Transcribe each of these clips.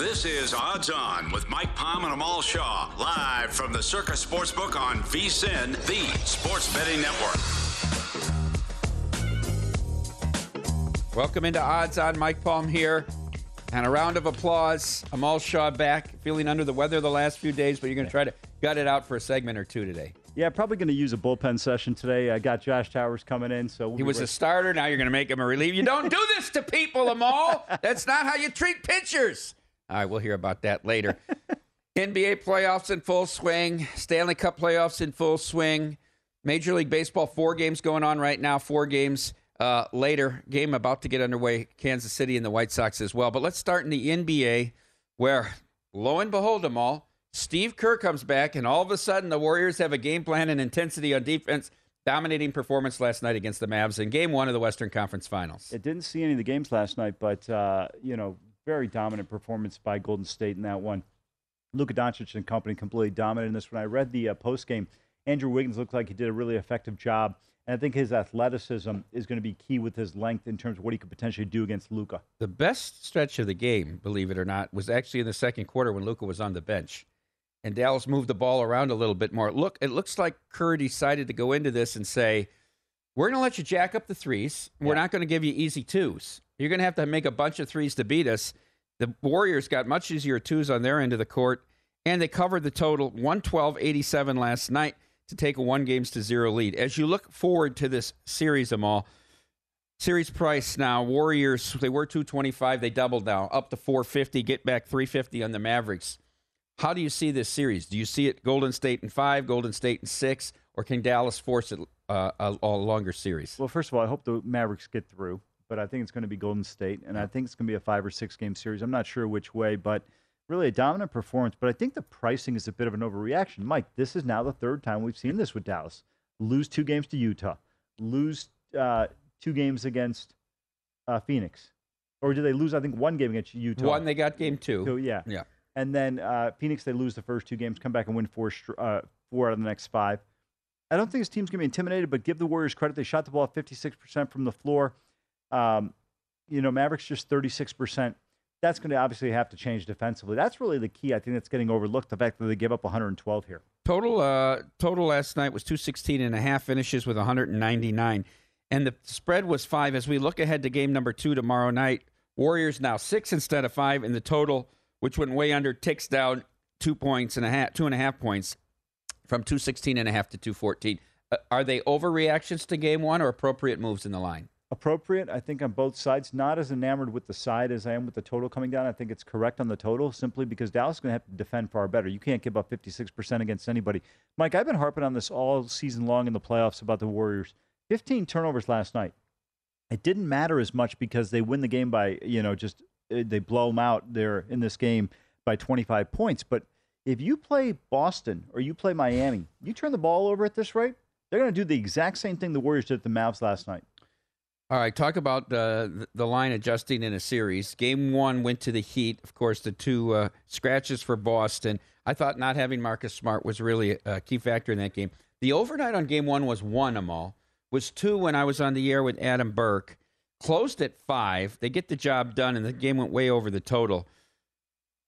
This is Odds On with Mike Palm and Amal Shaw, live from the Circus Sportsbook on VSIN, the sports betting network. Welcome into Odds On. Mike Palm here. And a round of applause. Amal Shaw back, feeling under the weather the last few days, but you're going to try to gut it out for a segment or two today. Yeah, probably going to use a bullpen session today. I got Josh Towers coming in, so we'll He was ready. a starter. Now you're going to make him a relief. You don't do this to people, Amal. That's not how you treat pitchers. All right, we'll hear about that later. NBA playoffs in full swing. Stanley Cup playoffs in full swing. Major League Baseball, four games going on right now. Four games uh, later. Game about to get underway. Kansas City and the White Sox as well. But let's start in the NBA, where lo and behold, them all. Steve Kerr comes back, and all of a sudden the Warriors have a game plan and intensity on defense. Dominating performance last night against the Mavs in Game One of the Western Conference Finals. It didn't see any of the games last night, but uh, you know, very dominant performance by Golden State in that one. Luka Doncic and company completely dominated in this one. I read the uh, post game. Andrew Wiggins looked like he did a really effective job, and I think his athleticism is going to be key with his length in terms of what he could potentially do against Luka. The best stretch of the game, believe it or not, was actually in the second quarter when Luka was on the bench. And Dallas moved the ball around a little bit more. Look, it looks like Kerr decided to go into this and say, We're going to let you jack up the threes. We're Yeah. not going to give you easy twos. You're going to have to make a bunch of threes to beat us. The Warriors got much easier twos on their end of the court, and they covered the total 112 87 last night to take a one games to zero lead. As you look forward to this series, Amal, Series price now, Warriors, they were 225, they doubled now, up to 450, get back 350 on the Mavericks. How do you see this series? Do you see it Golden State in five, Golden State in six, or can Dallas force it uh, a, a longer series? Well, first of all, I hope the Mavericks get through, but I think it's going to be Golden State, and I think it's going to be a five or six game series. I'm not sure which way, but really a dominant performance. But I think the pricing is a bit of an overreaction. Mike, this is now the third time we've seen this with Dallas lose two games to Utah, lose uh, two games against uh, Phoenix, or did they lose? I think one game against Utah. One, they got game two. So, yeah. Yeah. And then uh, Phoenix, they lose the first two games, come back and win four, uh, four out of the next five. I don't think this team's going to be intimidated, but give the Warriors credit. They shot the ball 56% from the floor. Um, you know, Mavericks just 36%. That's going to obviously have to change defensively. That's really the key. I think that's getting overlooked. The fact that they give up 112 here. Total uh, total last night was 216 and a half finishes with 199. And the spread was five. As we look ahead to game number two tomorrow night, Warriors now six instead of five, and the total, which went way under, ticks down two points and a half, two and a half points from 216 and a half to 214. Uh, are they overreactions to game one or appropriate moves in the line? Appropriate. I think on both sides. Not as enamored with the side as I am with the total coming down. I think it's correct on the total simply because Dallas is going to have to defend far better. You can't give up 56% against anybody. Mike, I've been harping on this all season long in the playoffs about the Warriors. 15 turnovers last night. It didn't matter as much because they win the game by, you know, just uh, they blow them out there in this game by 25 points. But if you play Boston or you play Miami, you turn the ball over at this rate, they're going to do the exact same thing the Warriors did at the Mavs last night. All right, talk about uh, the line adjusting in a series. Game one went to the Heat. Of course, the two uh, scratches for Boston. I thought not having Marcus Smart was really a key factor in that game. The overnight on game one was one, Amal. Was two when I was on the air with Adam Burke. Closed at five. They get the job done, and the game went way over the total.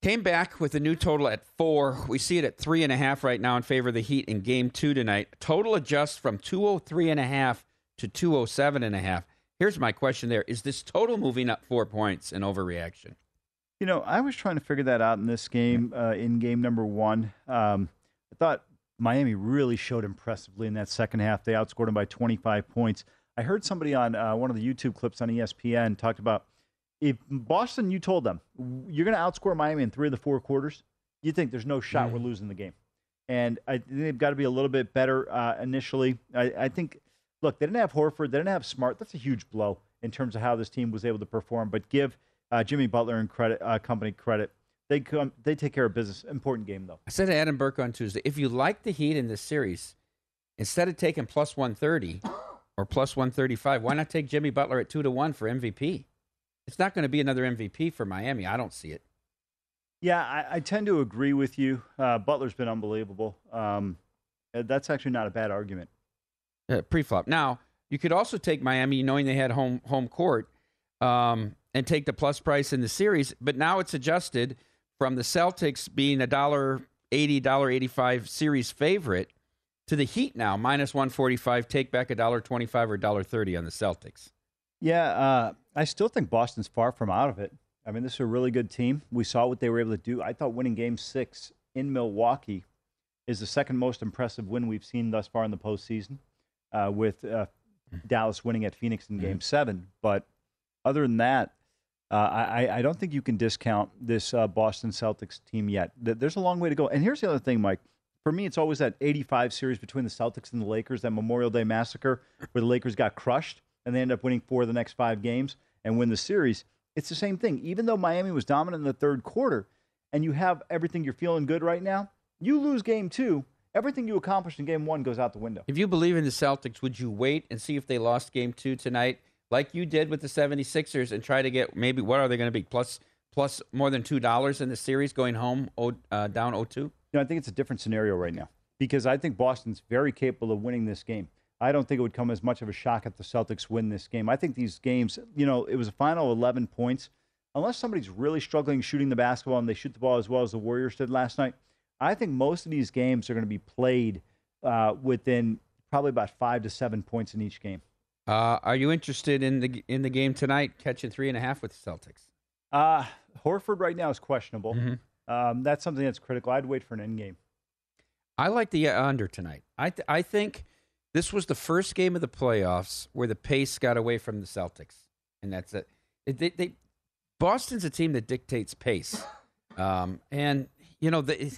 Came back with a new total at four. We see it at three and a half right now in favor of the Heat in game two tonight. Total adjusts from 203 and a half to 207 and a half. Here's my question there. Is this total moving up four points an overreaction? You know, I was trying to figure that out in this game, uh, in game number one. Um, I thought Miami really showed impressively in that second half. They outscored them by 25 points. I heard somebody on uh, one of the YouTube clips on ESPN talked about if Boston, you told them you're going to outscore Miami in three of the four quarters, you think there's no shot mm. we're losing the game. And I think they've got to be a little bit better uh, initially. I, I, think, look, they didn't have Horford, they didn't have Smart. That's a huge blow in terms of how this team was able to perform. But give uh, Jimmy Butler and credit, uh, company credit. They come, they take care of business. Important game though. I said to Adam Burke on Tuesday, if you like the Heat in this series, instead of taking plus 130 or plus 135, why not take Jimmy Butler at two to one for MVP? It's not going to be another MVP for Miami. I don't see it. Yeah, I, I tend to agree with you. Uh, Butler's been unbelievable. Um, that's actually not a bad argument. Uh, pre-flop. Now you could also take Miami, knowing they had home home court, um, and take the plus price in the series. But now it's adjusted from the Celtics being a dollar eighty, dollar eighty-five series favorite to the Heat now minus one forty-five. Take back a dollar twenty-five or dollar thirty on the Celtics. Yeah, uh, I still think Boston's far from out of it. I mean, this is a really good team. We saw what they were able to do. I thought winning Game Six in Milwaukee is the second most impressive win we've seen thus far in the postseason, uh, with uh, Dallas winning at Phoenix in Game mm-hmm. Seven. But other than that, uh, I, I, don't think you can discount this uh, Boston Celtics team yet. There's a long way to go. And here's the other thing, Mike. For me, it's always that 85 series between the Celtics and the Lakers, that Memorial Day massacre where the Lakers got crushed and they end up winning four of the next five games and win the series. It's the same thing. Even though Miami was dominant in the third quarter and you have everything you're feeling good right now, you lose game two. Everything you accomplished in game one goes out the window. If you believe in the Celtics, would you wait and see if they lost game two tonight, like you did with the 76ers, and try to get maybe what are they going to be? Plus, plus more than $2 in the series going home uh, down 0 2? You know, I think it's a different scenario right now because I think Boston's very capable of winning this game. I don't think it would come as much of a shock if the Celtics win this game. I think these games, you know, it was a final 11 points. Unless somebody's really struggling shooting the basketball and they shoot the ball as well as the Warriors did last night, I think most of these games are going to be played uh, within probably about five to seven points in each game. Uh, are you interested in the in the game tonight, catching three and a half with the Celtics? Uh, Horford right now is questionable. Mm-hmm. Um, that's something that's critical. I'd wait for an end game. I like the under tonight. I th- I think this was the first game of the playoffs where the pace got away from the Celtics, and that's it. they, they, Boston's a team that dictates pace, um, and you know they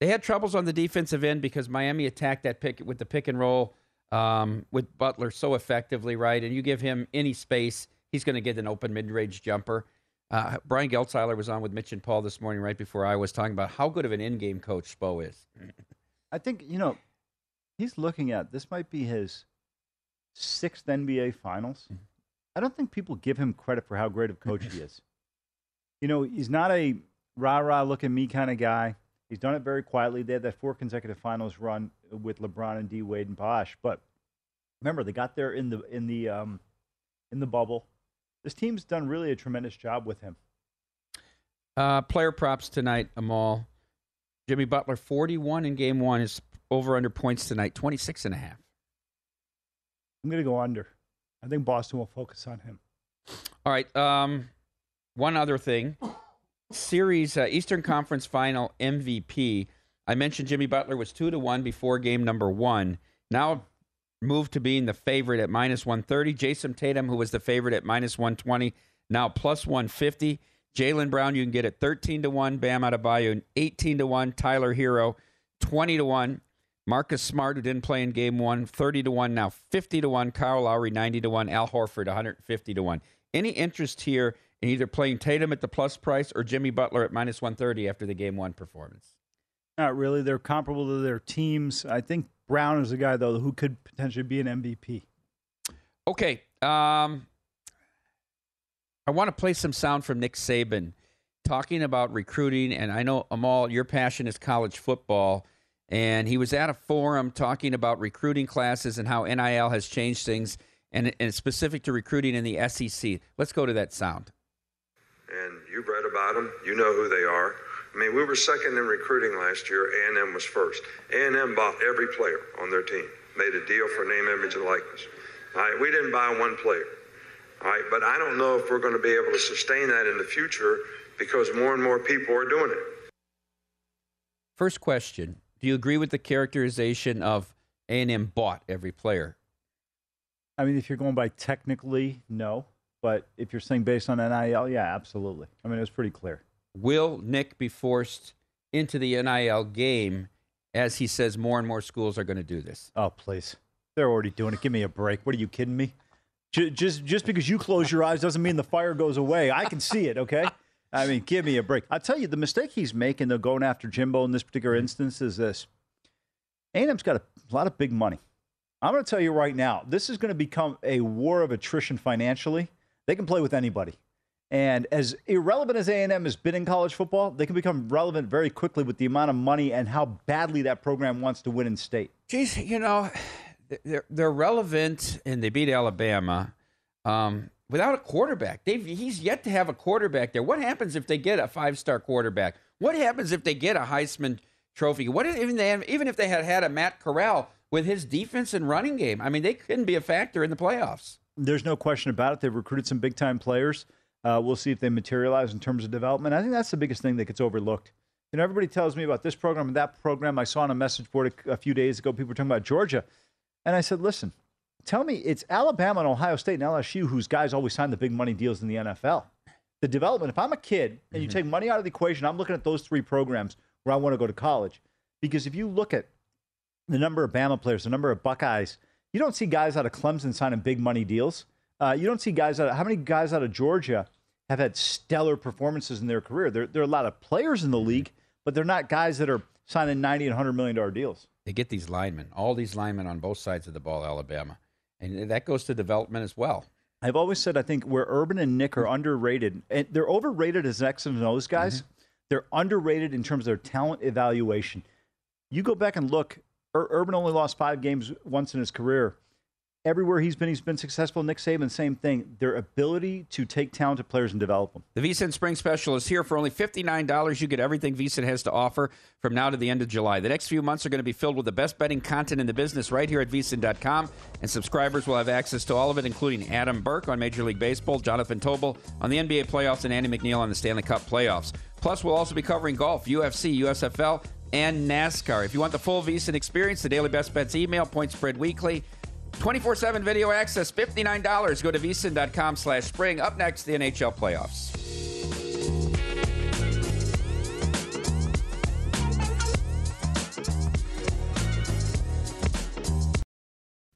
they had troubles on the defensive end because Miami attacked that pick with the pick and roll um, with Butler so effectively, right? And you give him any space, he's going to get an open mid range jumper. Uh, Brian Geltzeiler was on with Mitch and Paul this morning, right before I was talking about how good of an in game coach Spo is. I think you know he's looking at this might be his sixth NBA Finals. Mm-hmm. I don't think people give him credit for how great of coach he is. You know, he's not a rah rah look at me kind of guy. He's done it very quietly. They had that four consecutive finals run with LeBron and D Wade and Bosh. But remember, they got there in the in the um, in the bubble. This team's done really a tremendous job with him. Uh, player props tonight, Amal. Jimmy Butler, 41 in game one. His over under points tonight, 26 and a half. I'm going to go under. I think Boston will focus on him. All right. Um, one other thing series, uh, Eastern Conference final MVP. I mentioned Jimmy Butler was two to one before game number one. Now moved to being the favorite at minus 130. Jayson Tatum, who was the favorite at minus 120, now plus 150. Jaylen Brown, you can get at 13 to 1. Bam Adebayo, 18 to 1. Tyler Herro, 20 to 1. Marcus Smart, who didn't play in game one, 30 to 1, now 50 to 1. Kyle Lowry, 90 to 1. Al Horford, 150 to 1. Any interest here in either playing Tatum at the plus price or Jimmy Butler at minus 130 after the game one performance? Not really. They're comparable to their teams. I think Brown is a guy, though, who could potentially be an MVP. Okay. Um, I want to play some sound from Nick Saban talking about recruiting. And I know, Amal, your passion is college football. And he was at a forum talking about recruiting classes and how NIL has changed things, and, and specific to recruiting in the SEC. Let's go to that sound. And you've read about them. You know who they are. I mean, we were second in recruiting last year. A&M was first. A&M bought every player on their team, made a deal for name, image, and likeness. All right, we didn't buy one player. All right, but I don't know if we're going to be able to sustain that in the future because more and more people are doing it. First question: Do you agree with the characterization of A&M bought every player? I mean, if you're going by technically, no. But if you're saying based on NIL, yeah, absolutely. I mean, it was pretty clear. Will Nick be forced into the NIL game as he says more and more schools are going to do this? Oh, please. They're already doing it. Give me a break. What are you kidding me? Just just because you close your eyes doesn't mean the fire goes away. I can see it, okay? I mean, give me a break. I tell you, the mistake he's making, though, going after Jimbo in this particular mm-hmm. instance, is this: A&M's got a lot of big money. I'm going to tell you right now, this is going to become a war of attrition financially. They can play with anybody, and as irrelevant as A&M has been in college football, they can become relevant very quickly with the amount of money and how badly that program wants to win in state. Geez, you know, they're they're relevant and they beat Alabama um, without a quarterback. They've, he's yet to have a quarterback there. What happens if they get a five star quarterback? What happens if they get a Heisman Trophy? What if, even they even if they had had a Matt Corral with his defense and running game? I mean, they couldn't be a factor in the playoffs. There's no question about it. They've recruited some big time players. Uh, we'll see if they materialize in terms of development. I think that's the biggest thing that gets overlooked. You know, everybody tells me about this program and that program. I saw on a message board a, a few days ago, people were talking about Georgia. And I said, listen, tell me it's Alabama and Ohio State and LSU whose guys always sign the big money deals in the NFL. The development, if I'm a kid and you mm-hmm. take money out of the equation, I'm looking at those three programs where I want to go to college. Because if you look at the number of Bama players, the number of Buckeyes, you don't see guys out of Clemson signing big money deals. Uh, you don't see guys out of, how many guys out of Georgia have had stellar performances in their career? There, there are a lot of players in the mm-hmm. league, but they're not guys that are signing 90 and 100 million dollar deals. They get these linemen, all these linemen on both sides of the ball, Alabama. And that goes to development as well. I've always said I think where Urban and Nick are underrated, and they're overrated as X and O's guys. Mm-hmm. They're underrated in terms of their talent evaluation. You go back and look. Urban only lost five games once in his career everywhere he's been, he's been successful. Nick Saban, same thing. Their ability to take talented players and develop them. The VSIN Spring Special is here for only $59. You get everything VSIN has to offer from now to the end of July. The next few months are going to be filled with the best betting content in the business right here at VSIN.com. And subscribers will have access to all of it, including Adam Burke on Major League Baseball, Jonathan Tobel on the NBA playoffs, and Andy McNeil on the Stanley Cup playoffs. Plus, we'll also be covering golf, UFC, USFL, and NASCAR. If you want the full VSIN experience, the Daily Best Bets email, Point Spread Weekly, 24-7 video access, $59. Go to vsin.com slash spring. Up next, the NHL playoffs.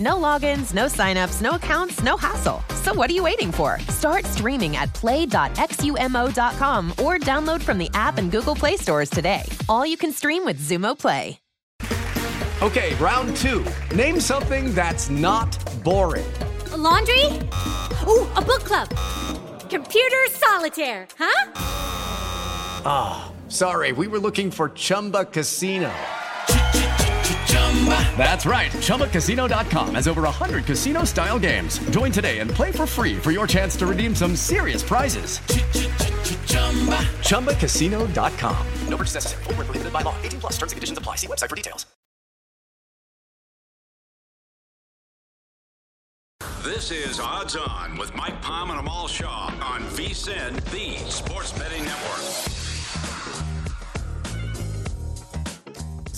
No logins, no signups, no accounts, no hassle. So what are you waiting for? Start streaming at play.xumo.com or download from the app and Google Play stores today. All you can stream with Xumo Play. Okay, round two. Name something that's not boring. A laundry? Ooh, a book club. Computer solitaire, huh? Ah, sorry, we were looking for Chumba Casino. That's right. ChumbaCasino.com has over 100 casino style games. Join today and play for free for your chance to redeem some serious prizes. ChumbaCasino.com. No purchase necessary. Void where prohibited by law. 18 plus terms and conditions apply. See website for details. This is Odds On with Mike Palm and Amal Shaw on VSIN, the Sports Betting Network.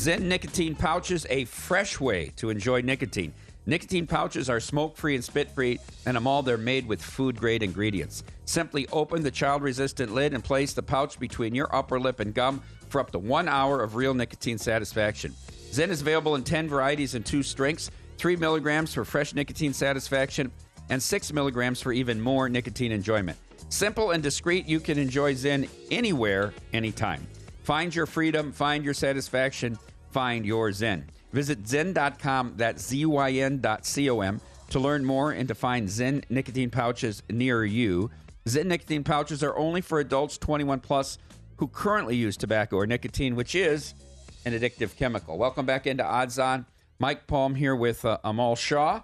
ZYN nicotine pouches, a fresh way to enjoy nicotine. Nicotine pouches are smoke free and spit free, and I'm all they're made with food grade ingredients. Simply open the child resistant lid and place the pouch between your upper lip and gum for up to one hour of real nicotine satisfaction. ZYN is available in 10 varieties and two strengths 3 milligrams for fresh nicotine satisfaction, and 6 milligrams for even more nicotine enjoyment. Simple and discreet, you can enjoy ZYN anywhere, anytime. Find your freedom, find your satisfaction, find your ZYN. Visit zyn.com, that's Z-Y-N.com, to learn more and to find ZYN nicotine pouches near you. ZYN nicotine pouches are only for adults 21 plus who currently use tobacco or nicotine, which is an addictive chemical. Welcome back into Odds On. Mike Palm here with uh, Amal Shaw.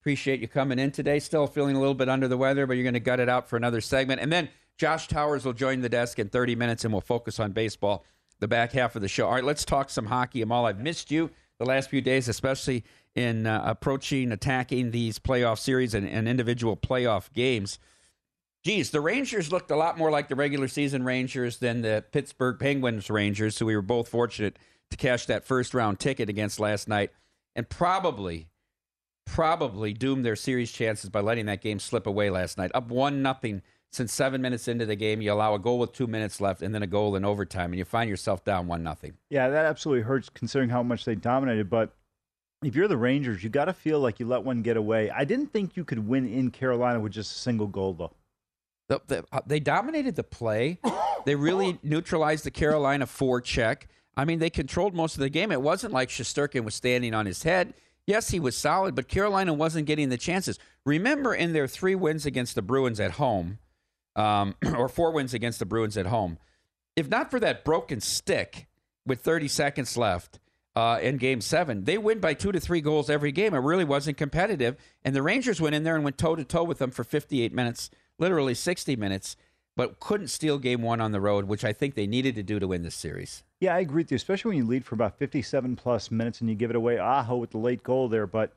Appreciate you coming in today. Still feeling a little bit under the weather, but you're going to gut it out for another segment. And then Josh Towers will join the desk in 30 minutes, and we'll focus on baseball the back half of the show. All right, let's talk some hockey. Amal, I've missed you the last few days, especially in uh, approaching, attacking these playoff series and, and individual playoff games. Geez, the Rangers looked a lot more like the regular season Rangers than the Pittsburgh Penguins Rangers, so we were both fortunate to cash that first round ticket against last night and probably probably doomed their series chances by letting that game slip away last night. Up one nothing since seven minutes into the game, you allow a goal with two minutes left and then a goal in overtime, and you find yourself down one nothing. Yeah, that absolutely hurts considering how much they dominated. But if you're the Rangers, you got to feel like you let one get away. I didn't think you could win in Carolina with just a single goal, though. The, the, uh, they dominated the play. They really neutralized the Carolina forecheck. I mean, they controlled most of the game. It wasn't like Shesterkin was standing on his head. Yes, he was solid, but Carolina wasn't getting the chances. Remember, in their three wins against the Bruins at home, um, or four wins against the Bruins at home, if not for that broken stick with 30 seconds left uh, in Game Seven, they win by two to three goals every game. It really wasn't competitive, and the Rangers went in there and went toe to toe with them for 58 minutes literally 60 minutes, but couldn't steal game one on the road, which I think they needed to do to win this series. Yeah, I agree with you, especially when you lead for about 57 plus minutes and you give it away. Aho with the late goal there, but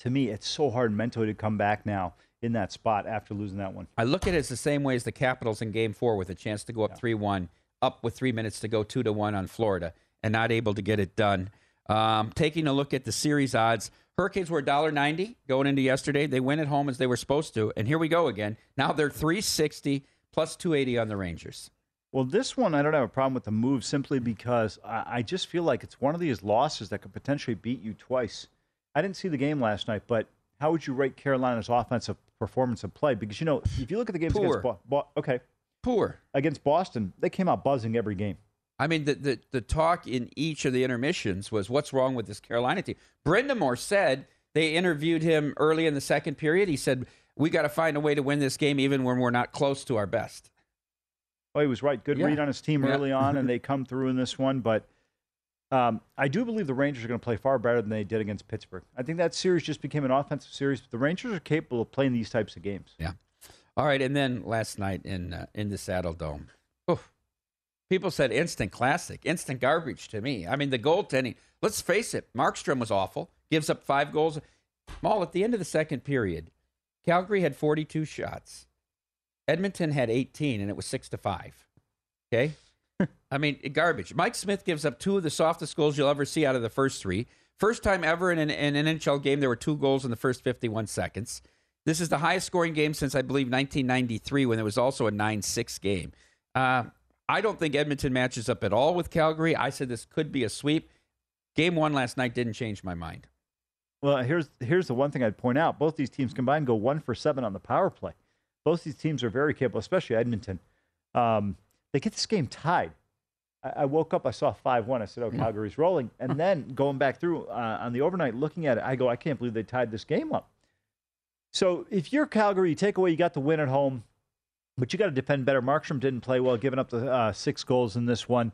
to me, it's so hard mentally to come back now in that spot after losing that one. I look at it as the same way as the Capitals in game four with a chance to go up 3 1, up with three minutes to go 2 to 1 on Florida, and not able to get it done. Um, taking a look at the series odds, Hurricanes were $1.90 going into yesterday. They went at home as they were supposed to. And here we go again. Now they're 360 plus 280 on the Rangers. Well, this one, I don't have a problem with the move simply because I, I just feel like it's one of these losses that could potentially beat you twice. I didn't see the game last night, but how would you rate Carolina's offensive performance of play? Because, you know, if you look at the games Poor. against Bo- Bo- okay. Poor. Against Boston, they came out buzzing every game. I mean, the, the, the talk in each of the intermissions was what's wrong with this Carolina team. Brind'Amour said they interviewed him early in the second period. He said, We got to find a way to win this game even when we're not close to our best. Oh, he was right. Good Yeah. read on his team Yeah. early on, and they come through in this one. But um, I do believe the Rangers are going to play far better than they did against Pittsburgh. I think that series just became an offensive series. But the Rangers are capable of playing these types of games. Yeah. All right, and then last night in uh, in the Saddle Dome, oof, people said instant classic, instant garbage to me. I mean, the goaltending. Let's face it, Markstrom was awful. Gives up five goals. All at the end of the second period, Calgary had 42 shots. Edmonton had 18, and it was six to five. Okay, I mean, garbage. Mike Smith gives up two of the softest goals you'll ever see out of the first three. First time ever in an, an NHL game, there were two goals in the first 51 seconds. This is the highest scoring game since I believe 1993, when there was also a 9 6 game. Uh, I don't think Edmonton matches up at all with Calgary. I said this could be a sweep. Game one last night didn't change my mind. Well, here's here's the one thing I'd point out: both these teams combined go one for seven on the power play. Both these teams are very capable, especially Edmonton. Um, they get this game tied. I, I woke up, I saw five one. I said, "Oh, Calgary's rolling." And then going back through uh, on the overnight, looking at it, I go, "I can't believe they tied this game up." So if you're Calgary, you take away, you got the win at home, but you got to defend better. Markstrom didn't play well, giving up the uh, six goals in this one.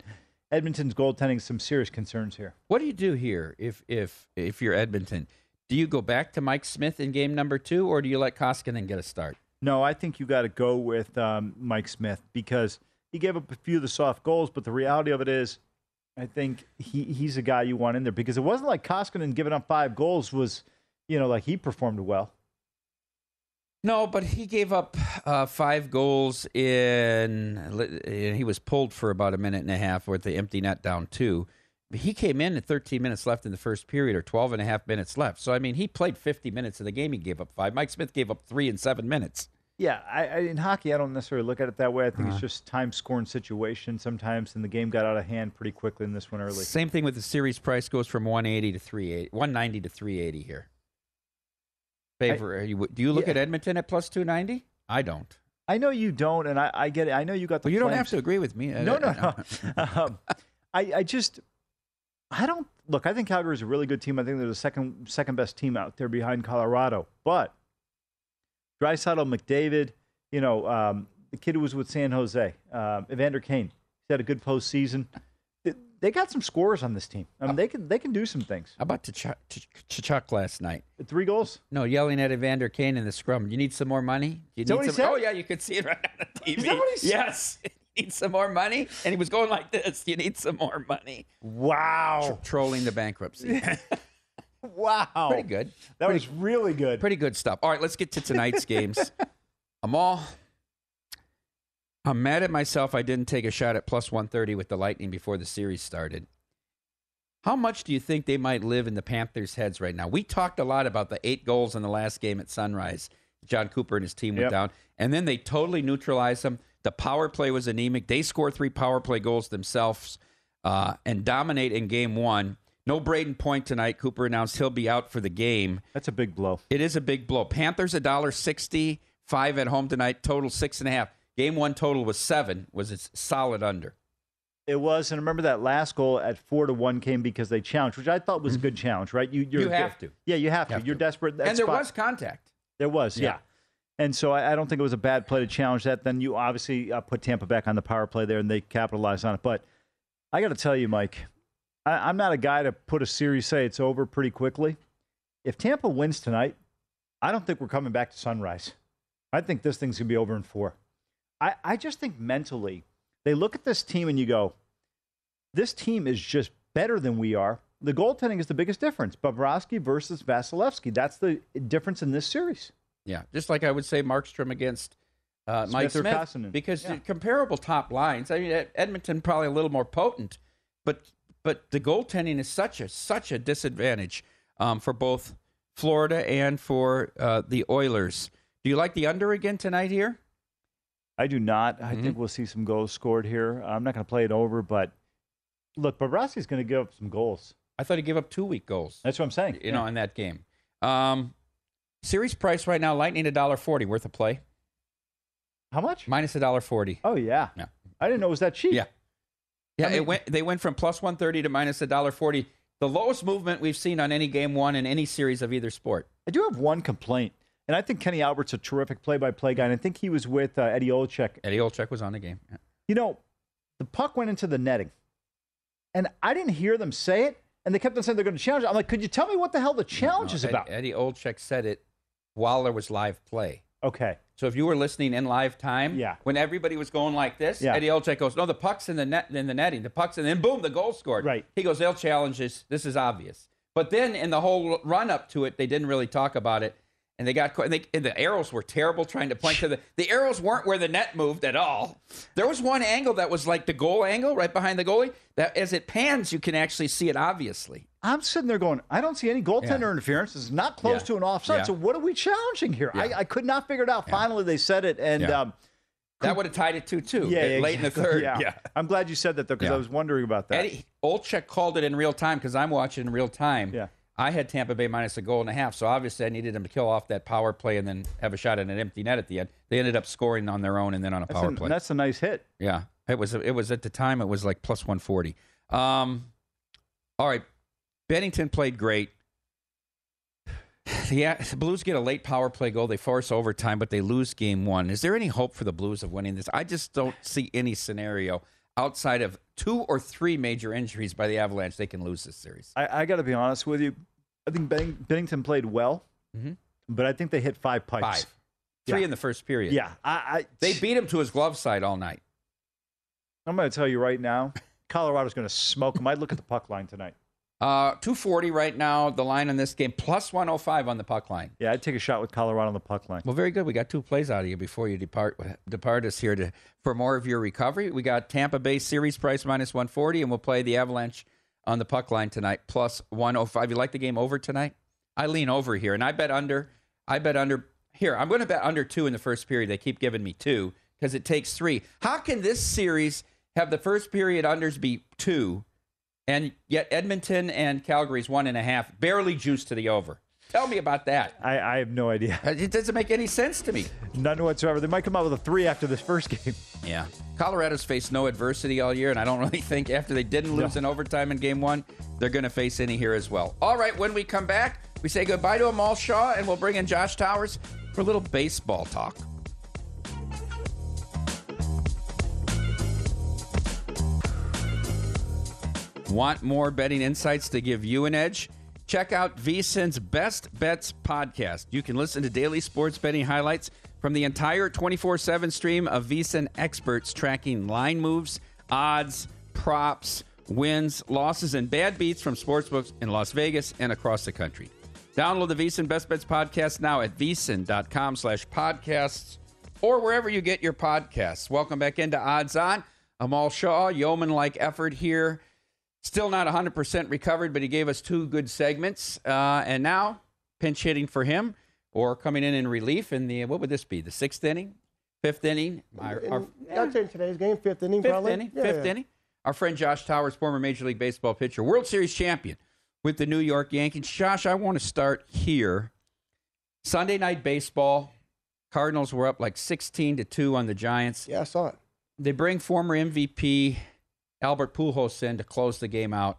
Edmonton's goaltending some serious concerns here. What do you do here if if if you're Edmonton? Do you go back to Mike Smith in game number two, or do you let Koskinen get a start? No, I think you got to go with um, Mike Smith because he gave up a few of the soft goals, but the reality of it is, I think he, he's a guy you want in there because it wasn't like Koskinen giving up five goals was, you know, like he performed well. No, but he gave up uh, five goals in. He was pulled for about a minute and a half with the empty net down two. He came in at 13 minutes left in the first period, or 12 and a half minutes left. So I mean, he played 50 minutes of the game. He gave up five. Mike Smith gave up three in seven minutes. Yeah, I, I, in hockey, I don't necessarily look at it that way. I think Uh-huh. it's just time scoring situation sometimes, and the game got out of hand pretty quickly in this one early. Same thing with the series price goes from 180 to 380, 190 to 380 here. Favor? are you, do you look yeah. at Edmonton at plus 290? I don't. I know you don't, and I, I get it. I know you got the. Well, you don't have to agree with me. No, no, no. um, I, I just, I don't look. I think Calgary is a really good team. I think they're the second second best team out there behind Colorado. But Draisaitl, McDavid, you know, um, the kid who was with San Jose, um, Evander Kane, he's had a good postseason. Th- they got some scores on this team. I mean, they can they can do some things. How about Tkachuk last night? Three goals. No, yelling at Evander Kane in the scrum. You need some more money. You need some. Oh yeah, you could see it right on the TV. Is that what he said? Yes. You need some more money, and he was going like this. You need some more money. Wow. trolling the bankruptcy. Wow. Pretty good. That Pretty- was really good. Pretty good stuff. All right, let's get to tonight's games. I'm all. I'm mad at myself. I didn't take a shot at plus 130 with the Lightning before the series started. How much do you think they might live in the Panthers' heads right now? We talked a lot about the eight goals in the last game at Sunrise. Jon Cooper and his team went Yep. down, and then they totally neutralized them. The power play was anemic. They score three power play goals themselves uh, and dominate in game one. No Brayden Point tonight. Cooper announced he'll be out for the game. That's a big blow. It is a big blow. Panthers a dollar sixty five at home tonight. Total six and a half. Game one total was seven. Was its solid under. It was, and remember that last goal at four to one came because they challenged, which I thought was a good challenge, right? You you're, Mm-hmm. You have to. Yeah, you have to. Have you're desperate. That and there spot- was contact. There was, yeah. Yeah. And so I, I don't think it was a bad play to challenge that. Then you obviously uh, put Tampa back on the power play there, and they capitalized on it. But I got to tell you, Mike, I, I'm not a guy to put a series say it's over pretty quickly. If Tampa wins tonight, I don't think we're coming back to sunrise. I think this thing's gonna be over in four. I, I just think mentally, they look at this team and you go, this team is just better than we are. The goaltending is the biggest difference. Bobrovsky versus Vasilevskiy. That's the difference in this series. Yeah, just like I would say Markstrom against uh, Mike Smith or Smith, because Yeah. comparable top lines. I mean, Edmonton probably a little more potent, but but the goaltending is such a such a disadvantage um, for both Florida and for uh, the Oilers. Do you like the under again tonight here? I do not. Mm-hmm. I think we'll see some goals scored here. I'm not going to play it over, but look, Bobrovsky's going to give up some goals. I thought he gave up two week goals. That's what I'm saying. You know, in that game. Um, series price right now: Lightning a dollar forty, worth of play. How much? Minus a dollar forty. Oh yeah. Yeah. I didn't know it was that cheap. Yeah. Yeah, I mean- it went. They went from plus one thirty to minus a dollar forty. The lowest movement we've seen on any game one in any series of either sport. I do have one complaint, and I think Kenny Albert's a terrific play-by-play guy, and I think he was with uh, Eddie Olczyk. Eddie Olczyk was on the game. Yeah. You know, the puck went into the netting, and I didn't hear them say it, and they kept on saying they're going to challenge. it. I'm like, could you tell me what the hell the challenge is Ed- about? Eddie Olczyk said it while there was live play. Okay. So if you were listening in live time, Yeah. when everybody was going like this, Yeah. Eddie Olczyk goes, "No, the puck's in the net, in the netting. The puck's in." Then boom, the goal scored. Right. He goes, "They'll challenge this. This is obvious." But then in the whole run up to it, they didn't really talk about it, and they got and, they, and the arrows were terrible trying to point to the the arrows weren't where the net moved at all. There was one angle that was like the goal angle right behind the goalie. That as it pans, you can actually see it obviously. I'm sitting there going, I don't see any goaltender Yeah. interference. It's not close Yeah. to an offside. Yeah. So what are we challenging here? I, I could not figure it out. Finally, they said it, and um, That would have tied it two two. yeah, late in the exactly. third. Yeah. I'm glad you said that though, because. I was wondering about that. Eddie Olczyk called it in real time because I'm watching in real time. Yeah. I had Tampa Bay minus a goal and a half, so obviously I needed them to kill off that power play and then have a shot at an empty net at the end. They ended up scoring on their own and then on a that's, power a, play. that's a nice hit. Yeah, it was. It was at the time. It was like plus one forty. Um, all right, Binnington played great. Yeah, the Blues get a late power play goal. They force overtime, but they lose game one. Is there any hope for the Blues of winning this? I just don't see any scenario outside of two or three major injuries by the Avalanche they can lose this series. I, I got to be honest with you. I think Benning, Binnington played well, Mhm. but I think they hit five pipes. Five, three Yeah. in the first period. Yeah, I, I they beat him to his glove side all night. I'm going to tell you right now, Colorado's going to smoke them. I'd look at the puck line tonight. Uh, two forty right now. The line on this game plus one hundred five on the puck line. Yeah, I'd take a shot with Colorado on the puck line. Well, very good. We got two plays out of you before you depart depart us here to for more of your recovery. We got Tampa Bay series price minus 140, and we'll play the Avalanche on the puck line tonight plus 105. You like the game over tonight? I lean over here, and I bet under. I bet under here. I'm going to bet under two in the first period. They keep giving me two because it takes three. How can this series have the first period unders be two, and yet Edmonton and Calgary's one and a half, barely juiced to the over? Tell me about that. I, I have no idea. It doesn't make any sense to me. None whatsoever. They might come out with a three after this first game. Yeah. Colorado's faced no adversity all year, and I don't really think after they didn't lose in overtime in game one, they're going to face any here as well. All right, when we come back, we say goodbye to Amal Shaw, and we'll bring in Josh Towers for a little baseball talk. Want more betting insights to give you an edge? Check out VSIN's Best Bets podcast. You can listen to daily sports betting highlights from the entire 24 7 stream of VSIN experts tracking line moves, odds, props, wins, losses, and bad beats from sportsbooks in Las Vegas and across the country. Download the VSIN Best Bets podcast now at vsin.com slash podcasts or wherever you get your podcasts. Welcome back into Odds On. Amal Shaw, yeoman like effort here. Still not 100% recovered, but he gave us two good segments. Uh, and now, pinch hitting for him or coming in in relief in the, what would this be, the sixth inning? Fifth inning? Our, our, I'd today's game, fifth inning, fifth probably. inning? Yeah, fifth yeah. inning? Our friend Josh Towers, former Major League Baseball pitcher, World Series champion with the New York Yankees. Josh, I want to start here. Sunday night baseball. Cardinals were up like 16 to 2 on the Giants. Yeah, I saw it. They bring former MVP Albert Pujols in to close the game out.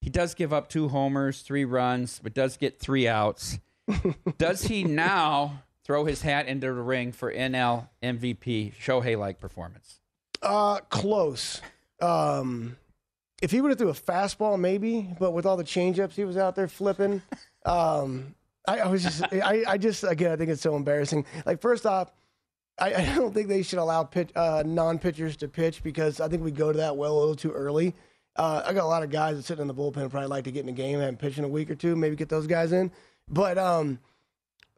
He does give up two homers, three runs, but does get three outs. does he now throw his hat into the ring for NL MVP Shohei like performance? Uh, close. Um, if he would have threw a fastball, maybe, but with all the changeups he was out there flipping, um, I, I was just, I, I just, again, I think it's so embarrassing. Like, first off, I, I don't think they should allow pitch, uh, non-pitchers to pitch because I think we go to that well a little too early. Uh, I got a lot of guys that sit in the bullpen probably like to get in the game and pitch in a week or two, maybe get those guys in. But um,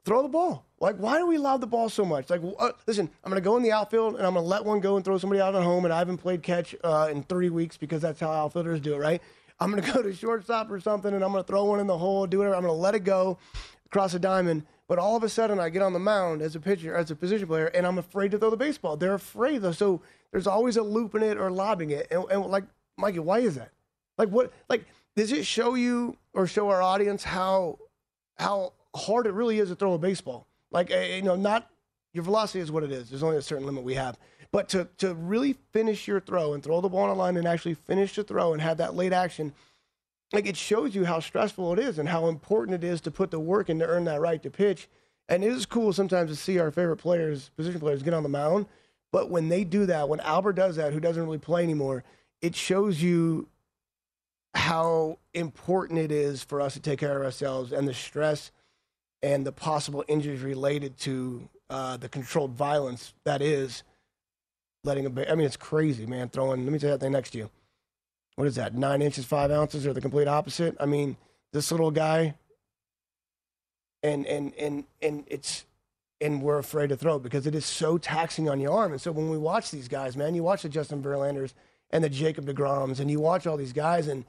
throw the ball. Like, why do we allow the ball so much? Like, uh, listen, I'm going to go in the outfield and I'm going to let one go and throw somebody out at home, and I haven't played catch uh, in three weeks because that's how outfielders do it, right? I'm going to go to shortstop or something, and I'm going to throw one in the hole, do whatever. I'm going to let it go across a diamond. But all of a sudden, I get on the mound as a pitcher, as a position player, and I'm afraid to throw the baseball. They're afraid though, so there's always a loop in it or lobbing it. And, and like, Mikey, why is that? Like, what? Like, does it show you or show our audience how how hard it really is to throw a baseball? Like, eh, you know, not your velocity is what it is. There's only a certain limit we have. But to to really finish your throw and throw the ball on line and actually finish the throw and have that late action, like it shows you how stressful it is and how important it is to put the work in to earn that right to pitch. And it is cool sometimes to see our favorite players, position players, get on the mound. But when they do that, when Albert does that, who doesn't really play anymore, it shows you how important it is for us to take care of ourselves and the stress and the possible injuries related to uh, the controlled violence that is letting a. Ba- I mean, it's crazy, man. Throwing. Let me tell you that thing next to you. What is that? Nine inches, five ounces, or the complete opposite? I mean, this little guy. And and and and it's and we're afraid to throw it because it is so taxing on your arm. And so when we watch these guys, man, you watch the Justin Verlanders and the Jacob Degroms, and you watch all these guys, and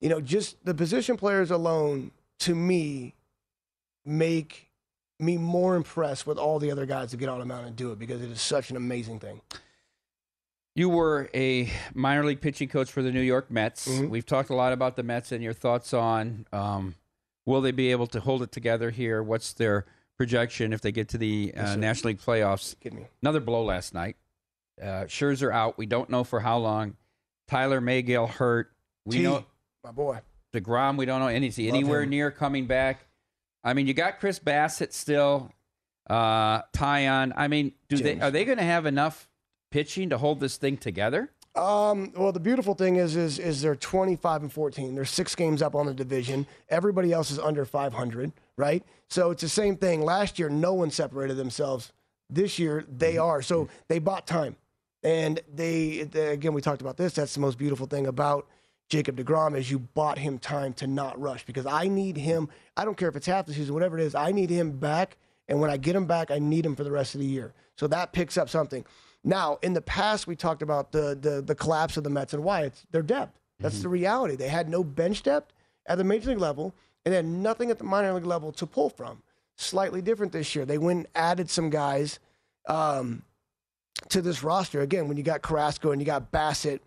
you know, just the position players alone, to me, make me more impressed with all the other guys that get on the mound and do it because it is such an amazing thing. You were a minor league pitching coach for the New York Mets. Mm-hmm. We've talked a lot about the Mets and your thoughts on um, will they be able to hold it together here? What's their projection if they get to the uh, Yes. National League playoffs? Another blow last night. Uh, Scherzer out. We don't know for how long. Tylor Megill hurt. We T, know my boy. Degrom. We don't know. And is he Love anywhere him. near coming back? I mean, you got Chris Bassitt still. Uh, Tyon. I mean, do they are they going to have enough pitching to hold this thing together? Um, well, the beautiful thing is, is, is they're 25 and 14. They're six games up on the division. Everybody else is under 500, right? So it's the same thing. Last year, no one separated themselves. This year, they are. So they bought time. And they, they- again, we talked about this. That's the most beautiful thing about Jacob DeGrom is you bought him time to not rush because I need him. I don't care if it's half the season, whatever it is. I need him back. And when I get him back, I need him for the rest of the year. So that picks up something. Now, in the past, we talked about the the, the collapse of the Mets and why it's their depth. That's the reality. They had no bench depth at the major league level, and they had nothing at the minor league level to pull from. Slightly different this year. They went and added some guys um, to this roster. Again, when you got Carrasco and you got Bassitt,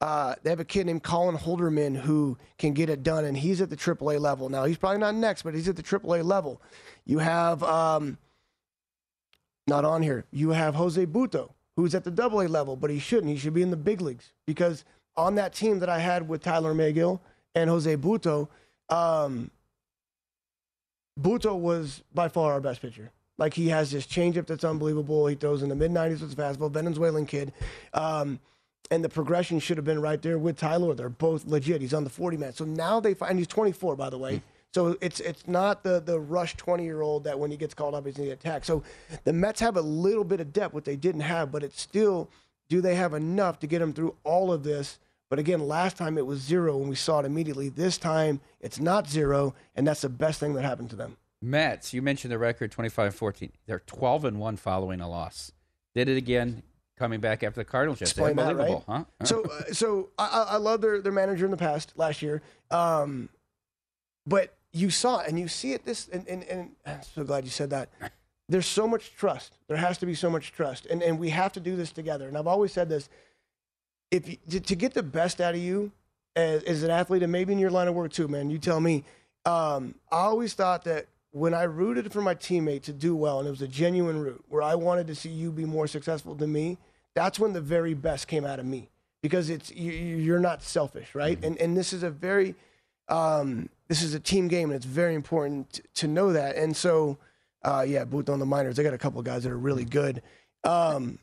uh, they have a kid named Colin Holderman who can get it done, and he's at the AAA level. Now, he's probably not next, but he's at the AAA level. You have, um, not on here, you have Jose Butto, who's at the double A level, but he shouldn't. He should be in the big leagues because on that team that I had with Tylor Megill and Jose Butto, um, Butto was by far our best pitcher. Like he has this changeup that's unbelievable. He throws in the mid 90s with fastball. Venezuelan kid. Um, and the progression should have been right there with Tyler. They're both legit. He's on the 40 man. So now they find, he's 24, by the way. So it's it's not the the rush 20 year old that when he gets called up, he's going to attack. So the Mets have a little bit of depth, what they didn't have, but it's still, do they have enough to get them through all of this? But again, last time it was zero when we saw it immediately. This time it's not zero, and that's the best thing that happened to them. Mets, you mentioned the record 25-14. They're 12 and 1 following a loss. Did it again coming back after the Cardinals yesterday. Explain that, Unbelievable, right? huh? So, uh, so I, I I love their their manager in the past last year, um, but you saw it and you see it this, and, and, and I'm so glad you said that. There's so much trust. There has to be so much trust, and and we have to do this together. And I've always said this: if you, to, to get the best out of you as, as an athlete, and maybe in your line of work too, man, you tell me. Um, I always thought that when I rooted for my teammate to do well, and it was a genuine root where I wanted to see you be more successful than me, that's when the very best came out of me because it's you, you're not selfish, right? And and this is a very um, this is a team game, and it's very important to know that. And so, uh, yeah, Booth on the minors, they got a couple of guys that are really good. Um,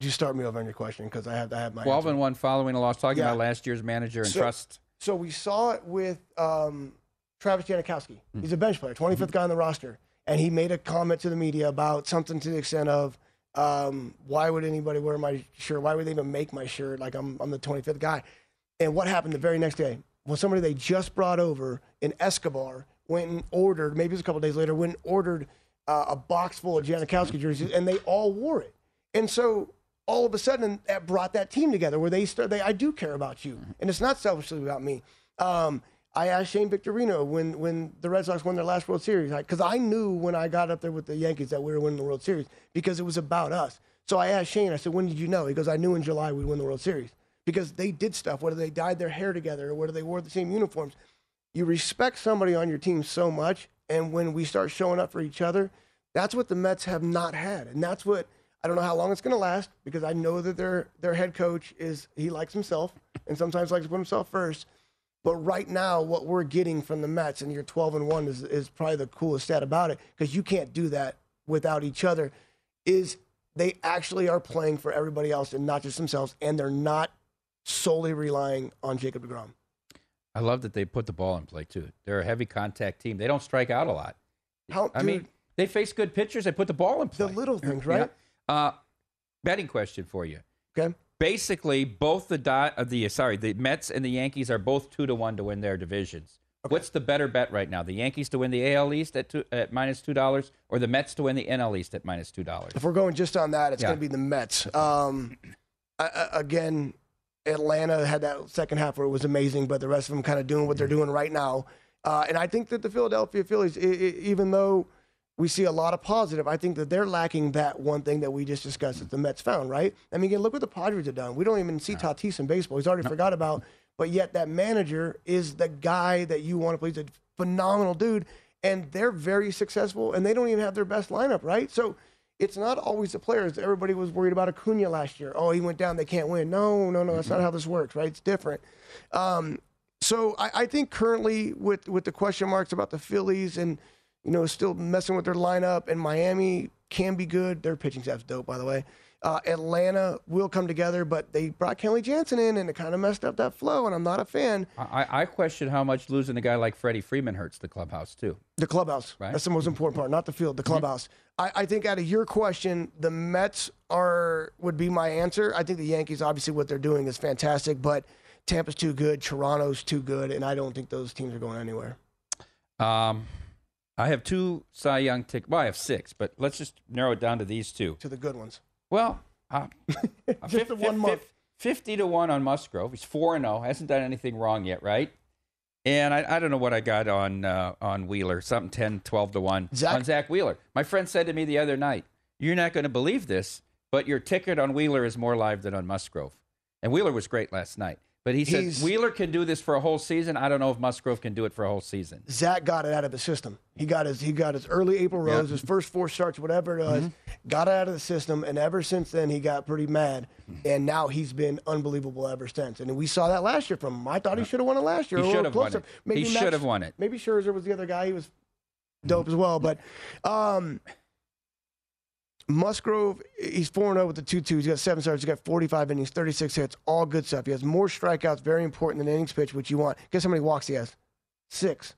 you start me over on your question because I have I have my 12 answer. and 1 following a loss. Talking Yeah. about last year's manager and So- trust. So we saw it with um, Travis Jankowski. He's a bench player, 25th guy on the roster, and he made a comment to the media about something to the extent of, um, "Why would anybody wear my shirt? Why would they even make my shirt? Like I'm I'm the 25th guy." And what happened the very next day? Well, somebody they just brought over in Escobar went and ordered. Maybe it was a couple days later. Went and ordered uh, a box full of Jankowski jerseys, and they all wore it. And so all of a sudden that brought that team together where they start they I do care about you and it's not selfishly about me. Um, I asked Shane Victorino when when the Red Sox won their last World Series because I knew when I got up there with the Yankees that we were winning the World Series because it was about us. So I asked Shane. I said, "When did you know?" He goes, "I knew in July we'd win the World Series because they did stuff. Whether they dyed their hair together or whether they wore the same uniforms, you respect somebody on your team so much, and when we start showing up for each other, that's what the Mets have not had, and that's what I don't know how long it's going to last because I know that their their head coach is he likes himself and sometimes likes to put himself first. But right now, what we're getting from the Mets, and you're 12 and one, is is probably the coolest stat about it because you can't do that without each other. Is they actually are playing for everybody else and not just themselves, and they're not solely relying on Jacob Degrom. I love that they put the ball in play too. They're a heavy contact team. They don't strike out a lot. How, I dude, mean, they face good pitchers. They put the ball in play. the little things, right? Yeah. Uh, betting question for you. Okay. Basically, both the dot of the sorry, the Mets and the Yankees are both two to one to win their divisions. What's the better bet right now? The Yankees to win the AL East at two, at minus two dollars, or the Mets to win the NL East at minus two dollars? If we're going just on that, it's Yeah. going to be the Mets. Um, I, I, again, Atlanta had that second half where it was amazing, but the rest of them kind of doing what they're doing right now. Uh, and I think that the Philadelphia Phillies, i- i- even though we see a lot of positive, I think that they're lacking that one thing that we just discussed that the Mets found, right? I mean, again, look what the Padres have done. We don't even see Tatis in baseball. He's already forgot about, but yet that manager is the guy that you want to play. He's a phenomenal dude, and they're very successful, and they don't even have their best lineup, right? So it's not always the players. Everybody was worried about Acuna last year. Oh, he went down. They can't win. No, no, no. That's not how this works, right? It's different. Um, so I, I think currently with with the question marks about the Phillies and you know still messing with their lineup and Miami can be good. Their pitching staff's dope, by the way. Uh, Atlanta will come together, but they brought Kenley Jansen in and it kind of messed up that flow, and I'm not a fan. I, I question how much losing a guy like Freddie Freeman hurts the clubhouse too. The clubhouse. Right. That's the most important part, not the field, the clubhouse. I, I think out of your question, the Mets are would be my answer. I think the Yankees, obviously, what they're doing is fantastic, but Tampa's too good, Toronto's too good, and I don't think those teams are going anywhere. Um, I have two Cy Young tickets. Well, I have six, but let's just narrow it down to these two. To the good ones. Well, uh, Just the one month. 50 to 1 on Musgrove. He's 4 and 0. Hasn't done anything wrong yet, right? And I, I don't know what I got on uh, on Wheeler, something 10, 12 to 1 Zach? on Zack Wheeler. My friend said to me the other night, You're not going to believe this, but your ticket on Wheeler is more live than on Musgrove. And Wheeler was great last night. But he said He's- Wheeler can do this for a whole season. I don't know if Musgrove can do it for a whole season. Zach got it out of the system. He got his he got his early April rose, his first four starts, whatever it was, Mm-hmm. got it out of the system, and ever since then he got pretty mad. And now he's been unbelievable ever since. And we saw that last year from him. I thought he should have won it last year. He should have won it. He Max- should have won it. Maybe Scherzer was the other guy. He was dope as well. But um, Musgrove, he's 4 0 with the 2 2. He's got seven starts. He's got 45 innings, 36 hits, all good stuff. He has more strikeouts, very important than innings pitch, which you want. Guess how many walks he has? Six.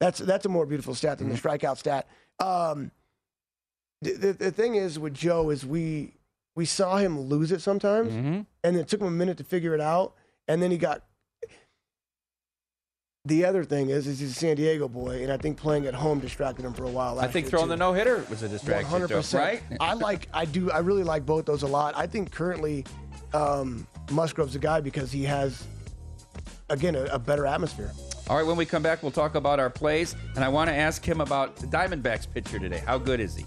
That's that's a more beautiful stat than the strikeout stat. Um, the, the, the thing is with Joe is we we saw him lose it sometimes, and it took him a minute to figure it out, and then he got. The other thing is, is he's a San Diego boy, and I think playing at home distracted him for a while. I think throwing too. the no hitter was a distraction, One hundred percent. right? I like. I do. I really like both those a lot. I think currently, um, Musgrove's a guy because he has, again, a, a better atmosphere. All right, when we come back, we'll talk about our plays, and I want to ask him about the Diamondbacks pitcher today. How good is he?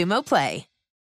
Play.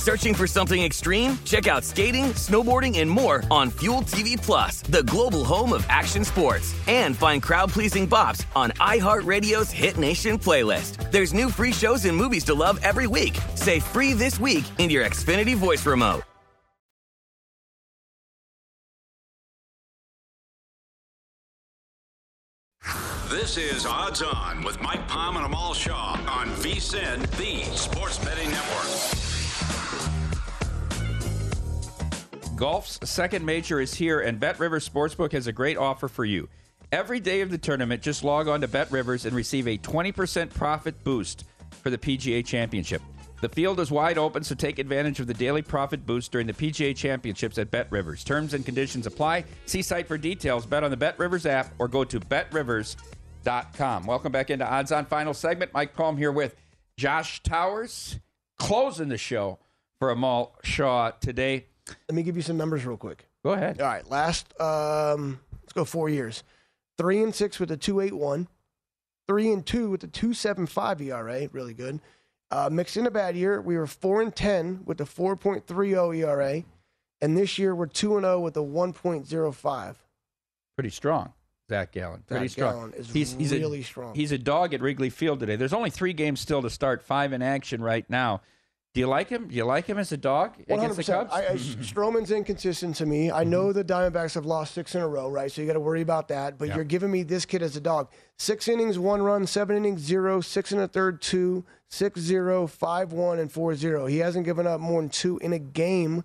Searching for something extreme? Check out skating, snowboarding, and more on Fuel TV Plus, the global home of action sports. And find crowd pleasing bops on iHeartRadio's Hit Nation playlist. There's new free shows and movies to love every week. Say free this week in your Xfinity voice remote. This is Odds On with Mike Palm and Amal Shaw on VSIN, the Sports Betting Network. Golf's second major is here, and Bet Rivers Sportsbook has a great offer for you. Every day of the tournament, just log on to Bet Rivers and receive a 20% profit boost for the PGA Championship. The field is wide open, so take advantage of the daily profit boost during the PGA Championships at Bet Rivers. Terms and conditions apply. See site for details. Bet on the Bet Rivers app or go to betrivers.com. Welcome back into Odds On Final segment. Mike Palm here with Josh Towers, closing the show for Amal Shaw today. Let me give you some numbers real quick. Go ahead. All right, last um, let's go four years. Three and six with a two eight one, three and two with a two seven five ERA, really good. Uh, mixed in a bad year, we were four and ten with a four point three zero ERA, and this year we're two and zero with a one point zero five. Pretty strong, Zac Gallen. Pretty Zac strong. Gallen is really a, strong. He's a dog at Wrigley Field today. There's only three games still to start, five in action right now. Do you like him? Do you like him as a dog against the 100%. Cubs? I, I, Stroman's inconsistent to me. I know the Diamondbacks have lost six in a row, right? So you got to worry about that. But Yeah. you're giving me this kid as a dog. Six innings, one run, seven innings, zero, six and a third, two, six, zero, five, one, and four, zero. He hasn't given up more than two in a game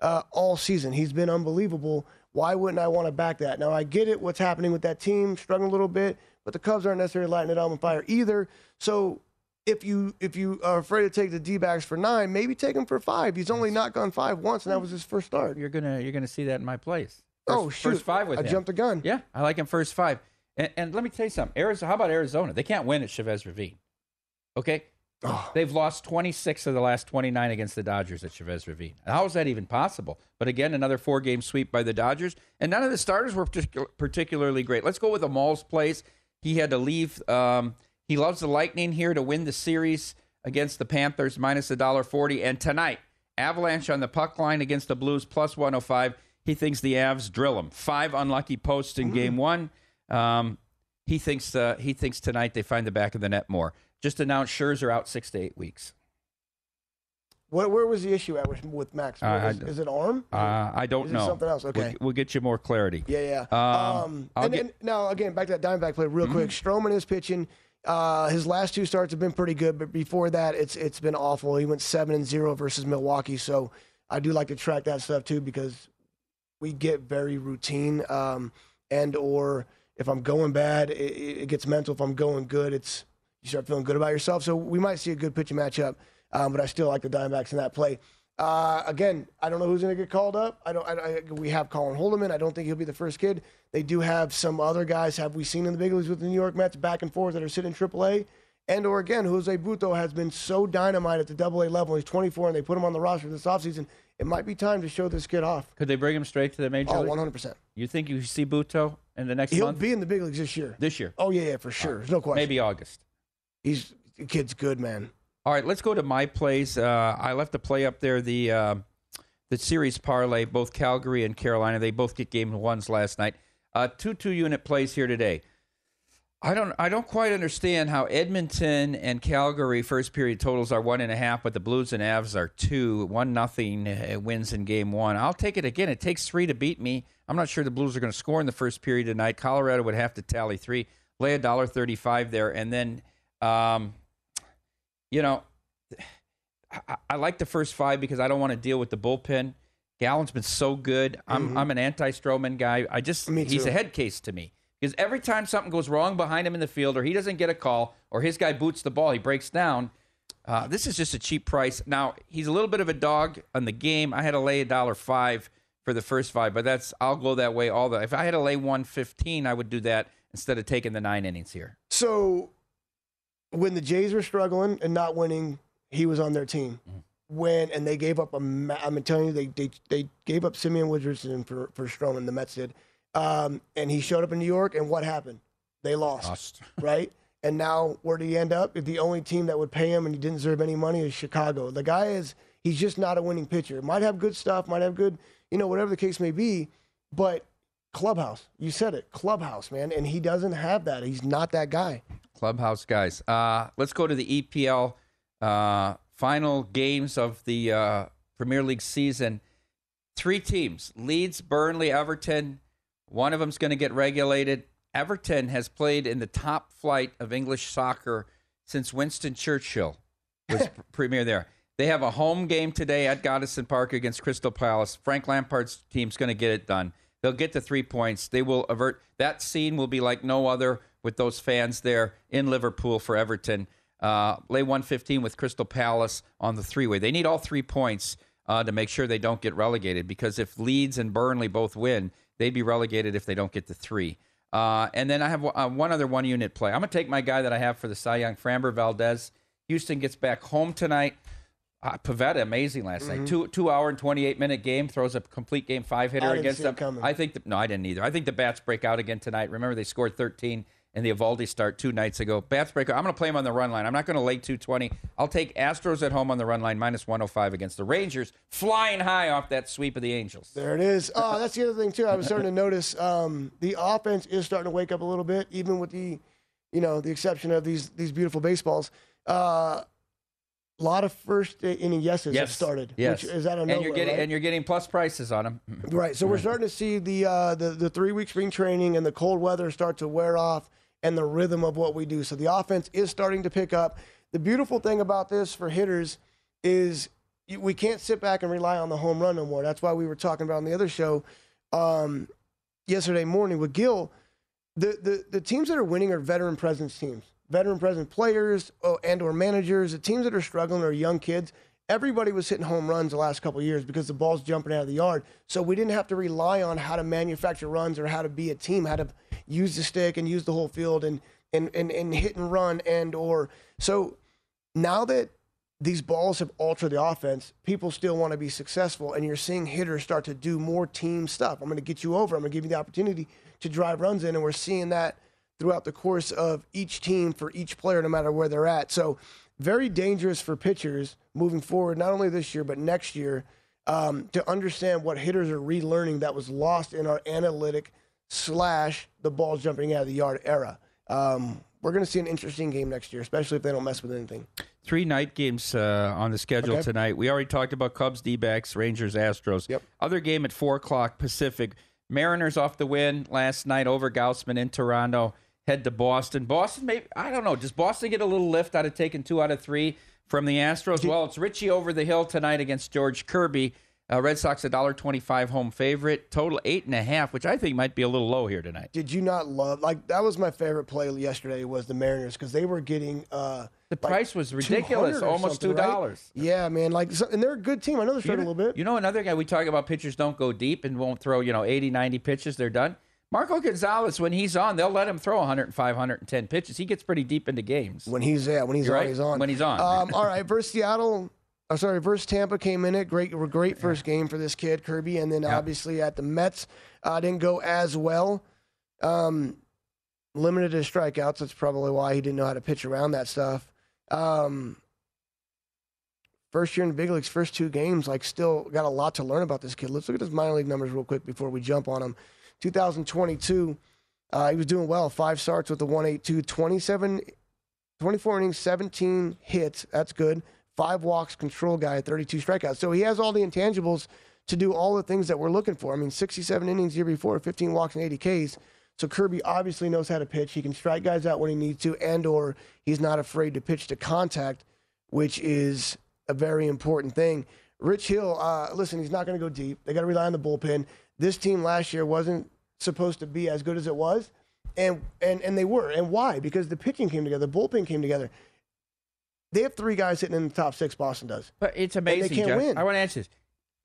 uh, all season. He's been unbelievable. Why wouldn't I want to back that? Now, I get it, what's happening with that team, struggling a little bit, but the Cubs aren't necessarily lighting it on fire either. So if you if you are afraid to take the D backs for nine, maybe take him for five. He's only not gone five once, and that was his first start. You're gonna you're gonna see that in my place. Oh, First- shoot. First five with I him. jumped the gun. Yeah, I like him first five. And, and let me tell you something. Arizona, how about Arizona? They can't win at Chavez Ravine. Okay, Oh. they've lost 26 of the last 29 against the Dodgers at Chavez Ravine. How is that even possible? But again, another four game sweep by the Dodgers, and none of the starters were partic- particularly great. Let's go with Amal's place. He had to leave. Um, he loves the Lightning here to win the series against the Panthers, minus a dollar forty. And tonight, Avalanche on the puck line against the Blues, plus 105. He thinks the Avs drill him. Five unlucky posts in game one. Um, he thinks uh, he thinks tonight they find the back of the net more. Just announced Scherzer out six to eight weeks. What, where was the issue at with, with Max? Uh, is, is it arm? Uh, I don't Is it know. something else? We'll- Okay. We'll, get you more clarity. Yeah, yeah. Um, I'll and, get- and now again, back to that Diamondback play real quick. Stroman is pitching. Uh, his last two starts have been pretty good, but before that, it's it's been awful. He went seven and zero versus Milwaukee, so I do like to track that stuff too because we get very routine. Um, and or if I'm going bad, it, it gets mental. If I'm going good, it's you start feeling good about yourself. So we might see a good pitching matchup, um, but I still like the Diamondbacks in that play. Uh, again, I don't know who's going to get called up. I don't. I, I, we have Colin Holderman. I don't think he'll be the first kid. They do have some other guys. Have we seen in the big leagues with the New York Mets back and forth that are sitting in AAA? And or again, Jose Butto has been so dynamite at the Double A level. He's 24, and they put him on the roster this offseason. It might be time to show this kid off. Could they bring him straight to the major Oh, 100%. You think you see Butto in the next He'll month? be in the big leagues this year. This year. Oh yeah, yeah, for sure. There's no question. Maybe August. He's the kid's good, man. All right, let's go to my plays. Uh, I left a play up there. The uh, the series parlay, both Calgary and Carolina. They both get game ones last night. Uh, two two unit plays here today. I don't I don't quite understand how Edmonton and Calgary first period totals are one and a half, but the Blues and Avs are two. One nothing uh, wins in game one. I'll take it again. It takes three to beat me. I'm not sure the Blues are going to score in the first period tonight. Colorado would have to tally three. Lay a dollar thirty five there, and then, um, you know, I, I like the first five because I don't want to deal with the bullpen. Gallen's been so good. I'm Mhm. I'm an anti Stroman guy. I just he's a head case to me because every time something goes wrong behind him in the field, or he doesn't get a call, or his guy boots the ball, he breaks down. Uh, this is just a cheap price. Now he's a little bit of a dog on the game. I had to lay a dollar five for the first five, but that's I'll go that way all the. If I had to lay one fifteen, I would do that instead of taking the nine innings here. So when the Jays were struggling and not winning, he was on their team. When and they gave up a, I'm telling you, they they, they gave up Simeon Woods Richardson for for Stroman. The Mets did, um, and he showed up in New York, and what happened? They lost, Lost. right? And now where did he end up? The only team that would pay him and he didn't deserve any money is Chicago. The guy is He's just not a winning pitcher. Might have good stuff, might have good, you know, whatever the case may be, but clubhouse. You said it, clubhouse, man, and he doesn't have that. He's not that guy. Clubhouse guys. Uh, let's go to the EPL uh, final games of the uh, Premier League season. Three teams: Leeds, Burnley, Everton. One of them's going to get regulated. Everton has played in the top flight of English soccer since Winston Churchill was premier there. They have a home game today at Goodison Park against Crystal Palace. Frank Lampard's team's going to get it done. They'll get the three points. They will avert that scene will be like no other with those fans there in Liverpool for Everton. Uh, lay 115 with Crystal Palace on the three way. They need all three points uh, to make sure they don't get relegated because if Leeds and Burnley both win, they'd be relegated if they don't get the three. Uh, and then I have uh, one other one unit play. I'm going to take my guy that I have for the Cy Young, Framber Valdez. Houston gets back home tonight. Uh, Pivetta, amazing last Mhm. night. Two two hour and 28 minute game, throws a complete game five hitter against them. coming. I think, the, no, I didn't either. I think the Bats break out again tonight. Remember, they scored 13 in the Eovaldi start two nights ago. Bats break out. I'm going to play him on the run line. I'm not going to lay 220. I'll take Astros at home on the run line, minus 105 against the Rangers, flying high off that sweep of the Angels. There it is. Oh, that's the other thing too. I was starting to notice um, the offense is starting to wake up a little bit, even with the, you know, the exception of these these beautiful baseballs. Uh, a lot of first inning yeses have started. Yes. Which is out of and you're getting right? and you're getting plus prices on them. Right. So we're starting to see the uh, the the three week spring training and the cold weather start to wear off, and the rhythm of what we do. So the offense is starting to pick up. The beautiful thing about this for hitters is we can't sit back and rely on the home run no more. That's why we were talking about on the other show um, yesterday morning with Gil. The, the the teams that are winning are veteran presence teams, veteran presence players oh, and or managers. The teams that are struggling are young kids. Everybody was hitting home runs the last couple years because the ball's jumping out of the yard. So we didn't have to rely on how to manufacture runs or how to be a team, how to use the stick and use the whole field and and and, and hit and run and or so now that these balls have altered the offense, people still want to be successful, and you're seeing hitters start to do more team stuff. I'm going to get you over. I'm going to give you the opportunity to drive runs in, and we're seeing that throughout the course of each team for each player, no matter where they're at. So, very dangerous for pitchers moving forward, not only this year but next year, um, to understand what hitters are relearning that was lost in our analytic slash the ball jumping out of the yard era. Um, we're going to see an interesting game next year, especially if they don't mess with anything. Three night games uh, on the schedule Okay. tonight. We already talked about Cubs, D backs, Rangers, Astros. Yep. Other game at 4 o'clock Pacific. Mariners off the win last night over Gausman in Toronto. Head to Boston. Boston, maybe, I don't know. Does Boston get a little lift out of taking two out of three from the Astros? Well, it's Richie over the hill tonight against George Kirby. Uh, Red Sox a dollar twenty-five home favorite. Total eight and a half, which I think might be a little low here tonight. Did you not love like that was my favorite play yesterday was the Mariners because they were getting uh The price was ridiculous, almost $2. Yeah, man. Like so, and they're a good team. I know they're struggling a little bit. You know, another guy we talk about pitchers don't go deep and won't throw, you know, 80, 90 pitches, they're done. Marco Gonzales, when he's on, they'll let him throw 105, 110 pitches. He gets pretty deep into games. When he's yeah, when he's You're on, right. he's on. When he's on. Um, all right, versus Seattle. Oh, sorry, versus Tampa came in it. Great, great first game for this kid Kirby, and then obviously at the Mets uh, didn't go as well. Um, limited his strikeouts. That's probably why he didn't know how to pitch around that stuff. Um, first year in big leagues, first two games, like still got a lot to learn about this kid. Let's look at his minor league numbers real quick before we jump on him. 2022, uh, he was doing well. Five starts with the 182, 27, 24 innings, 17 hits. That's good. Five walks, control guy, 32 strikeouts. So he has all the intangibles to do all the things that we're looking for. I mean, 67 innings year before, 15 walks and 80 Ks. So Kirby obviously knows how to pitch. He can strike guys out when he needs to, and or he's not afraid to pitch to contact, which is a very important thing. Rich Hill, uh, listen, he's not going to go deep. They got to rely on the bullpen. This team last year wasn't supposed to be as good as it was, and and and they were. And why? Because the pitching came together, the bullpen came together. They have three guys hitting in the top six. Boston does. But it's And they can't win. I want to answer this.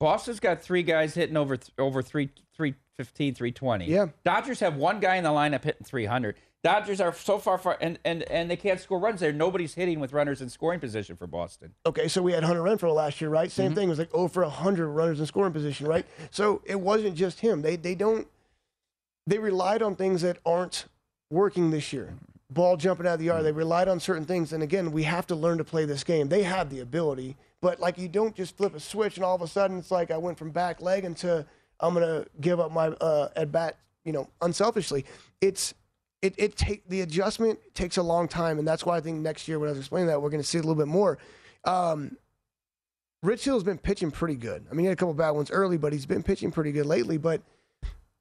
Boston's got three guys hitting over th- over three, 315, 320. Yeah. Dodgers have one guy in the lineup hitting 300. Dodgers are so far, far and, and, and they can't score runs there. Nobody's hitting with runners in scoring position for Boston. Okay, so we had Hunter Renfroe last year, right? Same thing. It was like oh for 100 runners in scoring position, right? So it wasn't just him. They they don't they relied on things that aren't working this year. Ball jumping out of the yard. They relied on certain things, and again, we have to learn to play this game. They have the ability, But like you don't just flip a switch and all of a sudden it's like I went from back leg into I'm gonna give up my uh, at bat, you know, unselfishly. It's it it take the adjustment takes a long time, and that's why I think next year when I was explaining that we're gonna see a little bit more. Um, Rich Hill's been pitching pretty good. I mean, he had a couple bad ones early, but he's been pitching pretty good lately. But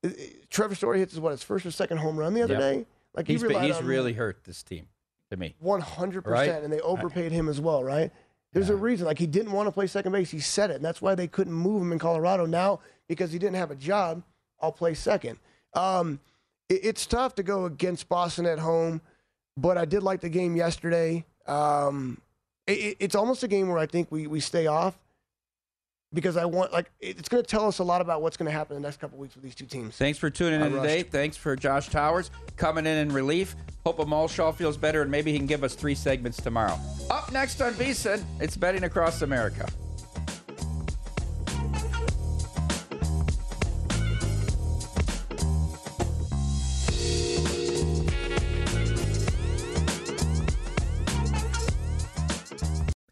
uh, Trevor Story hits his what his first or second home run the other Yep. day. Like he he's been- he's really hurt this team to me. one hundred percent, and they overpaid him as well, right? There's a reason. Like he didn't want to play second base. He said it, and that's why they couldn't move him in Colorado. Now because he didn't have a job, I'll play second. Um, it- it's tough to go against Boston at home, but I did like the game yesterday. Um, it- it, it's almost a game where I think we we stay off because I want like it- it's going to tell us a lot about what's going to happen in the next couple weeks with these two teams. Thanks for tuning I in today. Thanks for Josh Towers coming in in relief. Hope Amal Shaw feels better and maybe he can give us three segments tomorrow. Up next on VSIN, it's Betting Across America.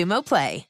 Xumo Play.